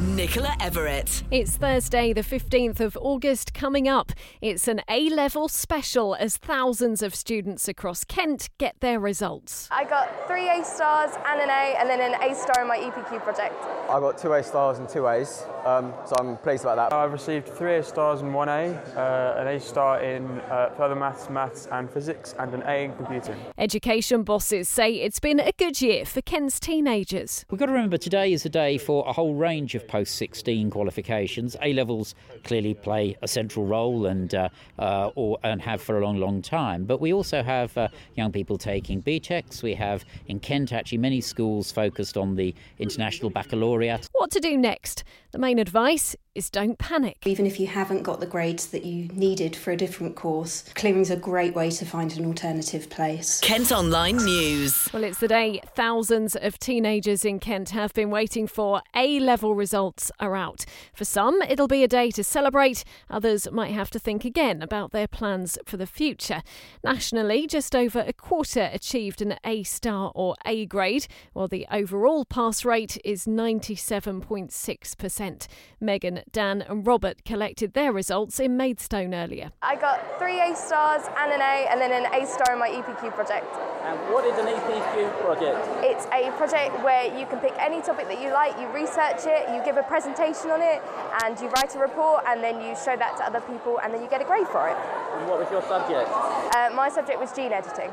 Nicola Everett. It's Thursday, the 15th of August, coming up. It's an A level special as thousands of students across Kent get their results. I got three A stars and an A, and then an A star in my EPQ project. I got two A stars and two A's, um, so I'm pleased about that. I've received three A stars and one A, uh, an A star in uh, further maths, maths and physics, and an A in computing. Education bosses say it's been a good year for Kent's teenagers. We've got to remember today is a day for a whole range of post 16 qualifications. A levels clearly play a central role and, uh, uh, or, and have for a long, long time. But we also have uh, young people taking BTECs. We have in Kent actually many schools focused on the International Baccalaureate. What to do next? The main advice is don't panic. Even if you haven't got the grades that you needed for a different course, clearing's a great way to find an alternative place. Kent Online News. Well, it's the day thousands of teenagers in Kent have been waiting for. A level results are out. For some, it'll be a day to celebrate. Others might have to think again about their plans for the future. Nationally, just over a quarter achieved an A star or A grade, while the overall pass rate is 97.6%. Megan, Dan, and Robert collected their results in Maidstone earlier. I got three A stars and an A, and then an A star in my EPQ project. And what is an EPQ project? It's a project where you can pick any topic that you like, you research it, you give a presentation on it, and you write a report, and then you show that to other people, and then you get a grade for it. And what was your subject? Uh, my subject was gene editing.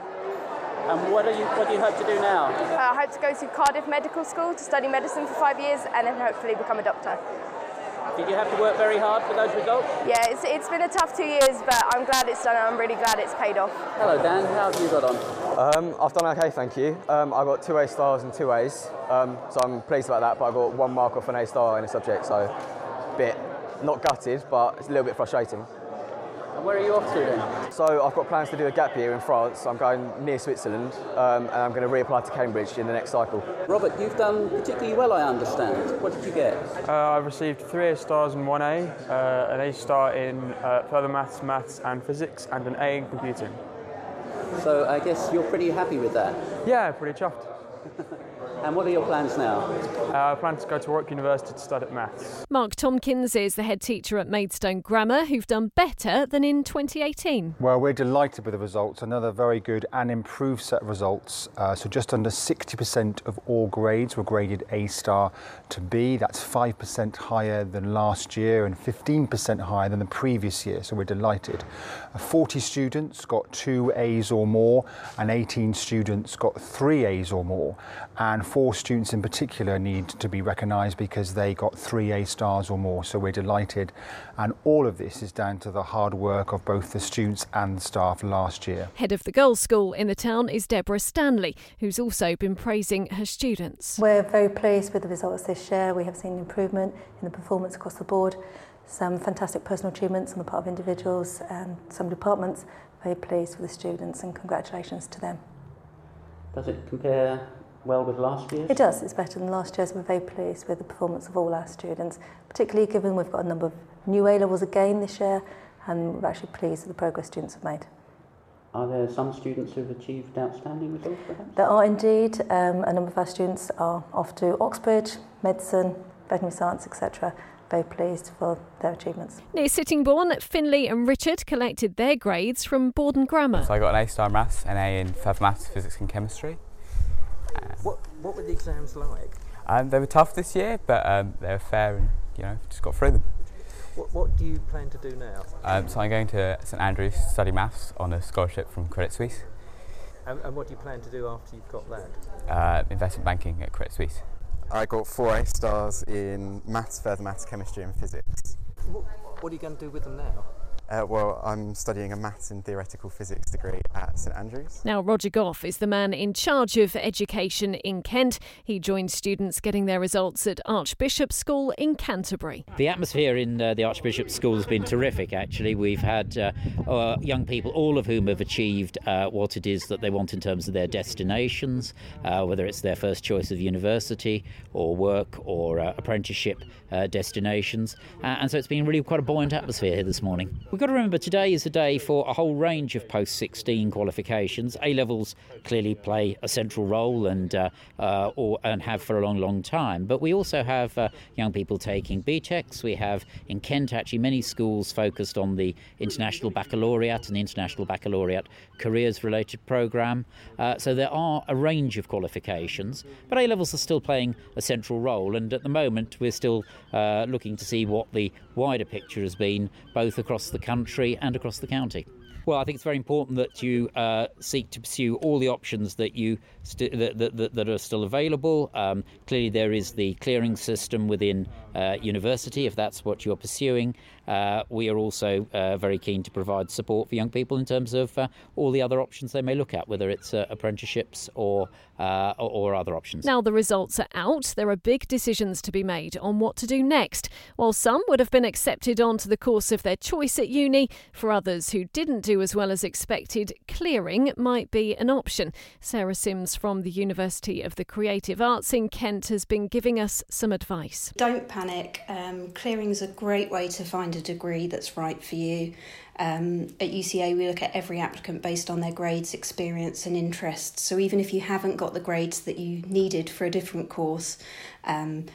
And what, are you, what do you hope to do now? Uh, I hope to go to Cardiff Medical School to study medicine for five years and then hopefully become a doctor. Did you have to work very hard for those results? Yeah, it's, it's been a tough two years, but I'm glad it's done I'm really glad it's paid off. Hello, Dan. How have you got on? Um, I've done okay, thank you. Um, I got two A stars and two A's, um, so I'm pleased about that. But I got one mark off an A star in a subject, so a bit not gutted, but it's a little bit frustrating. And where are you off to then? So I've got plans to do a gap year in France. I'm going near Switzerland, um, and I'm going to reapply to Cambridge in the next cycle. Robert, you've done particularly well, I understand. What did you get? Uh, I've received three A stars and one A, uh, an A star in uh, further maths, maths and physics, and an A in computing. So I guess you're pretty happy with that. Yeah, pretty chuffed. And what are your plans now? Uh, I plan to go to Warwick University to study maths. Mark Tompkins is the head teacher at Maidstone Grammar, who've done better than in 2018. Well, we're delighted with the results. Another very good and improved set of results. Uh, so, just under 60% of all grades were graded A star to B. That's 5% higher than last year and 15% higher than the previous year. So, we're delighted. Uh, 40 students got two A's or more, and 18 students got three A's or more. And four students in particular need to be recognised because they got three A stars or more. So, we're delighted. And all of this is down to the hard work of both the students and the staff last year. Head of the girls' school in the town is Deborah Stanley, who's also been praising her students. We're very pleased with the results this year. We have seen improvement in the performance across the board, some fantastic personal achievements on the part of individuals and some departments. Very pleased with the students and congratulations to them. Does it compare well with last year? It does, it's better than last year's. We're very pleased with the performance of all our students, particularly given we've got a number of new A levels again this year, and we're actually pleased with the progress students have made. Are there some students who've achieved outstanding results perhaps? There are indeed um, a number of our students are off to Oxbridge, medicine, veterinary science, etc. Very pleased for their achievements. Near Sittingbourne, Finley and Richard collected their grades from Borden Grammar. So I got an A star in maths, an A in further maths, physics and chemistry. What, what were the exams like? Um, they were tough this year, but um, they were fair and, you know, just got through them. What, what do you plan to do now? Um, so I'm going to St Andrews to study maths on a scholarship from Credit Suisse. And, and what do you plan to do after you've got that? Uh, investment banking at Credit Suisse. I got four A stars in maths, further maths, chemistry, and physics. What, what are you going to do with them now? Uh, well, I'm studying a maths and theoretical physics degree at St Andrews. Now, Roger Gough is the man in charge of education in Kent. He joined students getting their results at Archbishop School in Canterbury. The atmosphere in uh, the Archbishop School has been terrific, actually. We've had uh, uh, young people, all of whom have achieved uh, what it is that they want in terms of their destinations, uh, whether it's their first choice of university or work or uh, apprenticeship destinations. and so it's been really quite a buoyant atmosphere here this morning. We've got to remember today is a day for a whole range of post 16 qualifications. A levels clearly play a central role and uh, uh, or, and have for a long, long time. But we also have uh, young people taking BTECs. We have in Kent actually many schools focused on the International Baccalaureate and the International Baccalaureate Careers Related Programme. Uh, so there are a range of qualifications, but A levels are still playing a central role. And at the moment, we're still uh, looking to see what the wider picture has been, both across the country and across the county. Well, I think it's very important that you uh, seek to pursue all the options that you st- that, that, that, are still available. Um, clearly, there is the clearing system within uh, university if that's what you're pursuing. Uh, we are also uh, very keen to provide support for young people in terms of uh, all the other options they may look at, whether it's uh, apprenticeships or, or, or other options. Now the results are out. There are big decisions to be made on what to do next. While some would have been accepted onto the course of their choice at uni, for others who didn't do as well as expected, clearing might be an option. Sarah Sims from the University of the Creative Arts in Kent has been giving us some advice. Don't panic. Um, clearing is a great way to find a degree that's right for you. Um, at UCA, we look at every applicant based on their grades, experience, and interests. So even if you haven't got the grades that you needed for a different course, um,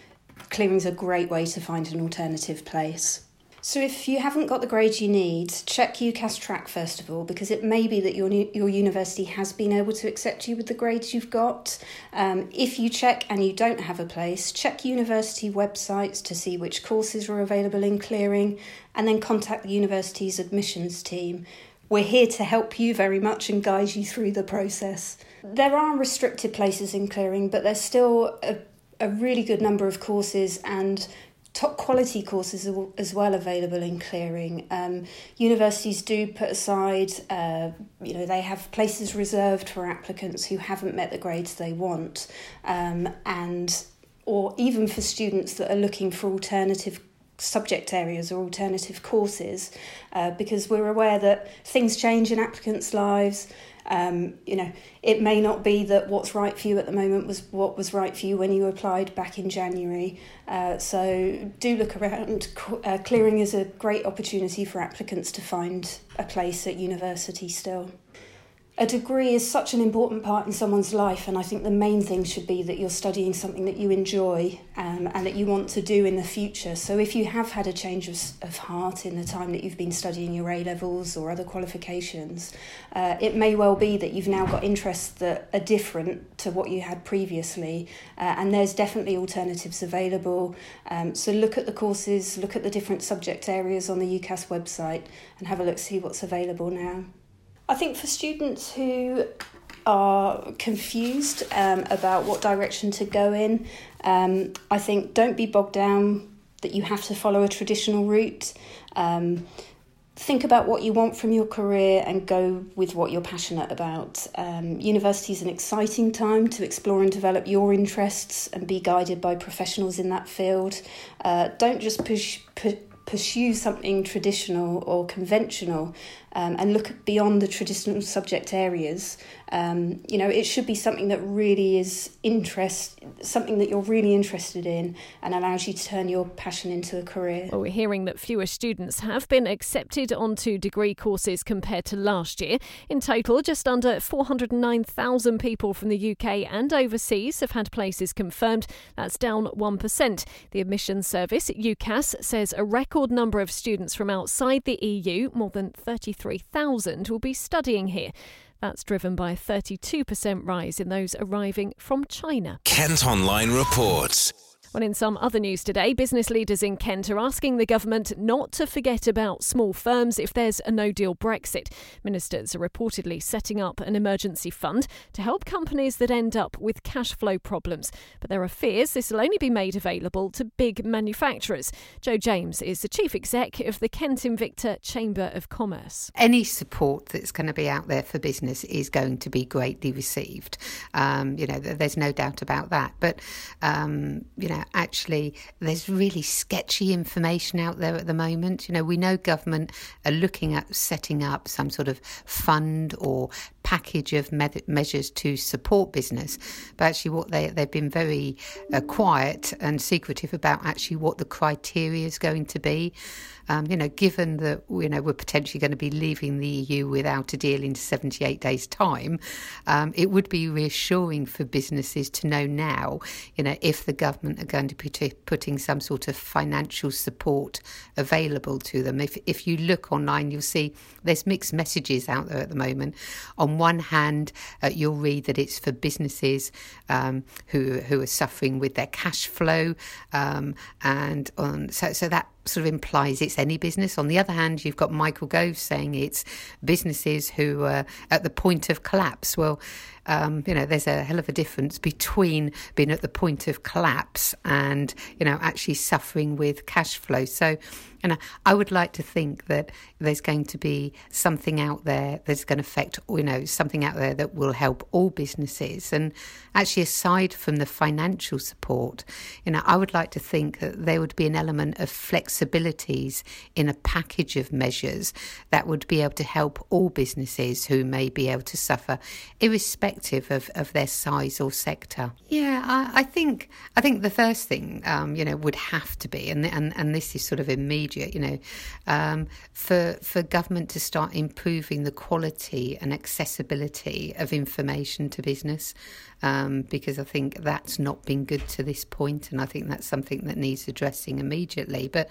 clearing is a great way to find an alternative place. So, if you haven't got the grades you need, check UCAS track first of all, because it may be that your your university has been able to accept you with the grades you've got. Um, if you check and you don't have a place, check university websites to see which courses are available in clearing, and then contact the university's admissions team. We're here to help you very much and guide you through the process. There are restricted places in clearing, but there's still a, a really good number of courses and top quality courses as well available in clearing. Um, universities do put aside, uh, you know, they have places reserved for applicants who haven't met the grades they want, um, and or even for students that are looking for alternative subject areas or alternative courses, uh, because we're aware that things change in applicants' lives. Um, you know, it may not be that what's right for you at the moment was what was right for you when you applied back in January. Uh, so do look around. Uh, clearing is a great opportunity for applicants to find a place at university still a degree is such an important part in someone's life, and I think the main thing should be that you're studying something that you enjoy um, and that you want to do in the future. So, if you have had a change of, of heart in the time that you've been studying your A levels or other qualifications, uh, it may well be that you've now got interests that are different to what you had previously, uh, and there's definitely alternatives available. Um, so, look at the courses, look at the different subject areas on the UCAS website, and have a look, see what's available now. I think for students who are confused um, about what direction to go in, um, I think don't be bogged down that you have to follow a traditional route. Um, think about what you want from your career and go with what you're passionate about. Um, university is an exciting time to explore and develop your interests and be guided by professionals in that field. Uh, don't just push, pursue something traditional or conventional um, and look beyond the traditional subject areas. Um, you know, it should be something that really is interest, something that you're really interested in, and allows you to turn your passion into a career. Well, we're hearing that fewer students have been accepted onto degree courses compared to last year. In total, just under 409,000 people from the UK and overseas have had places confirmed. That's down 1%. The admissions service, UCAS, says a record number of students from outside the EU, more than 33 3,000 will be studying here. That's driven by a 32% rise in those arriving from China. Kent Online reports. Well, in some other news today, business leaders in Kent are asking the government not to forget about small firms if there's a no deal Brexit. Ministers are reportedly setting up an emergency fund to help companies that end up with cash flow problems. But there are fears this will only be made available to big manufacturers. Jo James is the chief exec of the Kent Invicta Chamber of Commerce. Any support that's going to be out there for business is going to be greatly received. Um, you know, there's no doubt about that. But, um, you know, actually there's really sketchy information out there at the moment. You know, we know government are looking at setting up some sort of fund or package of me- measures to support business. But actually, what they they've been very uh, quiet and secretive about actually what the criteria is going to be. Um, you know, given that you know we're potentially going to be leaving the EU without a deal in 78 days' time, um, it would be reassuring for businesses to know now, you know, if the government are going to be t- putting some sort of financial support available to them. If if you look online, you'll see there's mixed messages out there at the moment. On one hand, uh, you'll read that it's for businesses um, who who are suffering with their cash flow, um, and on, so so that sort of implies it's any business. On the other hand, you've got Michael Gove saying it's businesses who are at the point of collapse. Well, um, you know, there's a hell of a difference between being at the point of collapse and, you know, actually suffering with cash flow. So, you know, I would like to think that there's going to be something out there that's going to affect, you know, something out there that will help all businesses. And actually, aside from the financial support, you know, I would like to think that there would be an element of flexibilities in a package of measures that would be able to help all businesses who may be able to suffer, irrespective of, of their size or sector. Yeah, I, I think I think the first thing, um, you know, would have to be, and and and this is sort of immediate, you know, um, for for government to start improving the quality and accessibility of information to business, um, because I think that's not been good to this point, and I think that's something that needs addressing immediately. But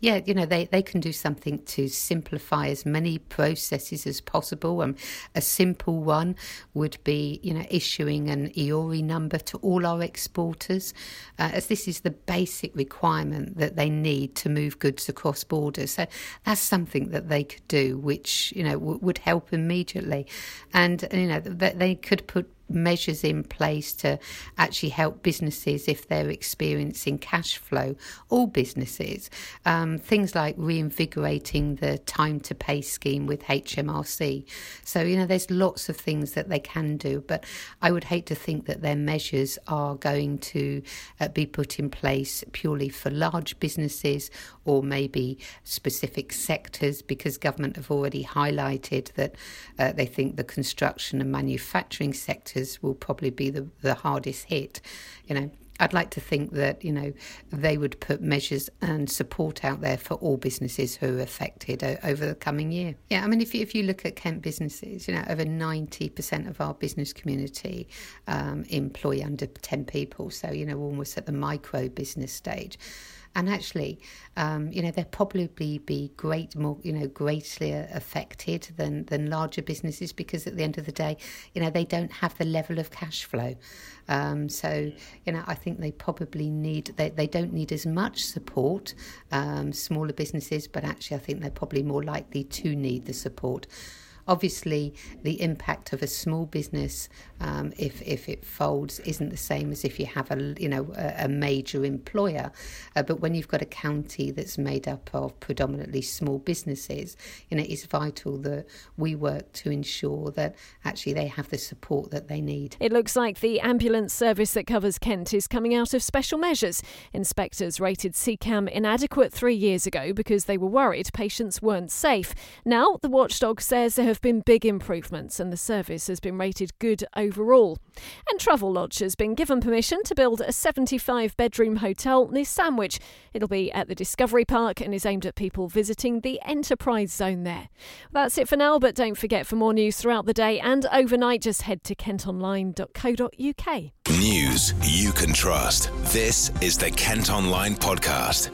yeah, you know, they they can do something to simplify as many processes as possible. Um, a simple one would be, you know, issuing an EORI number to all our exporters, uh, as this is the basic requirement that they need to move goods across borders. So that's something that they could do, which you know w- would help immediately, and you know they could put measures in place to actually help businesses if they're experiencing cash flow, all businesses. Um, things like reinvigorating the time to pay scheme with HMRC. So, you know, there's lots of things that they can do, but I would hate to think that their measures are going to uh, be put in place purely for large businesses or maybe specific sectors because government have already highlighted that uh, they think the construction and manufacturing sectors will probably be the, the hardest hit. You know, I'd like to think that you know they would put measures and support out there for all businesses who are affected o- over the coming year. Yeah, I mean, if you, if you look at Kent businesses, you know, over ninety percent of our business community um, employ under ten people, so you know, almost at the micro business stage and actually, um, you know, they'll probably be great more, you know, greatly affected than than larger businesses because at the end of the day, you know, they don't have the level of cash flow. Um, so, you know, I think they probably need they, they don't need as much support, um, smaller businesses, but actually, I think they're probably more likely to need the support. Obviously, the impact of a small business, um, if if it folds, isn't the same as if you have a you know a, a major employer. Uh, but when you've got a county that's made up of predominantly small businesses, you know it's vital that we work to ensure that actually they have the support that they need. It looks like the ambulance service that covers Kent is coming out of special measures. Inspectors rated SECAmb inadequate three years ago because they were worried patients weren't safe. Now the watchdog says there have been big improvements and the service has been rated good overall. And Travelodge has been given permission to build a 75 bedroom hotel near Sandwich. It'll be at the Discovery Park and is aimed at people visiting the Enterprise Zone there. That's it for now, but don't forget for more news throughout the day and overnight, just head to kentonline.co.uk. News you can trust. This is the Kent Online Podcast.